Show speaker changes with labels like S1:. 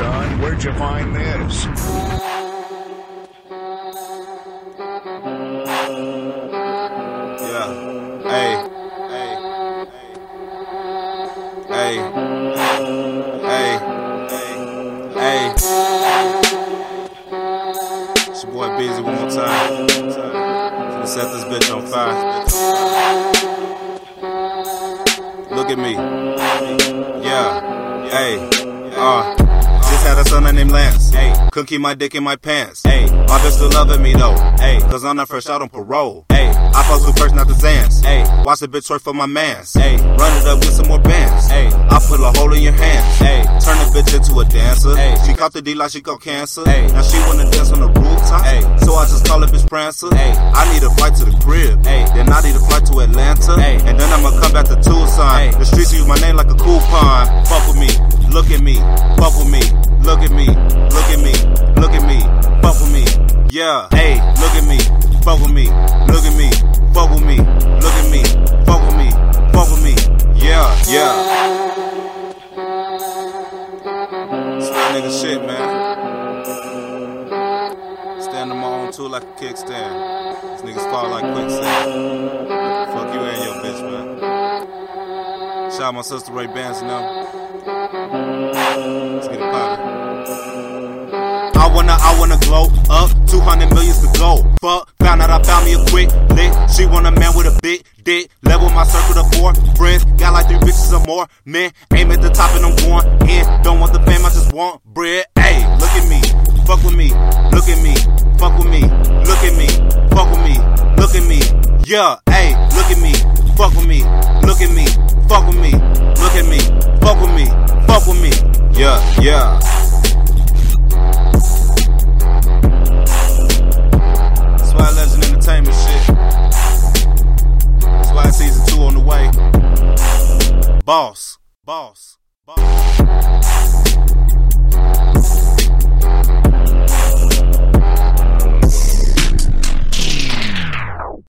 S1: son. Where'd you find this?
S2: Yeah. Hey. Hey. Hey. Hey. Hey. It's your boy Beezy one more time. Gonna set this bitch on fire. Look at me. Yeah. Hey. Uh. Named Lance. Hey. Couldn't keep my dick in my pants. Hey. My bitch still loving me though. Hey. Cause I'm not fresh out on parole. Hey. I fuck with first, not the Xans. Hey. Watch the bitch work for my mans. Hey. Run it up, get some more bands. Hey. I put a hole in your hands. Hey. Turn the bitch into a dancer. Hey. She caught the D like she got cancer. Hey. Now she wanna dance on the rooftop. Hey. So I just call it bitch Prancer. Hey. I need a flight to the crib. Hey. Then I need a flight to Atlanta. Hey. And then I'ma come back to Tucson. The streets use my name like a coupon. Yeah. Hey. Look at me. Fuck with me. Look at me. Fuck with me. Look at me. Fuck with me. Fuck with me. Yeah. Yeah. It's nigga shit, man. Stand on my own too like a kickstand. These niggas fall like quicksand. Fuck you and your bitch, man. Shout out my sister Ray and them. Let's get it poppin'. I wanna, I wanna glow quick lick. She want a man with a big dick. Level my circle to four friends. Got like three bitches or more. Man, aim at the top and I'm going in. Don't want the fame, I just want bread. Hey, look at me, fuck with me, look at me, fuck with me, look at me, fuck with me, look at me. Yeah, hey, look at me, fuck with me, look at me, fuck with me, look at me, fuck with me, fuck with me. Yeah, yeah. Boss. Boss. Boss.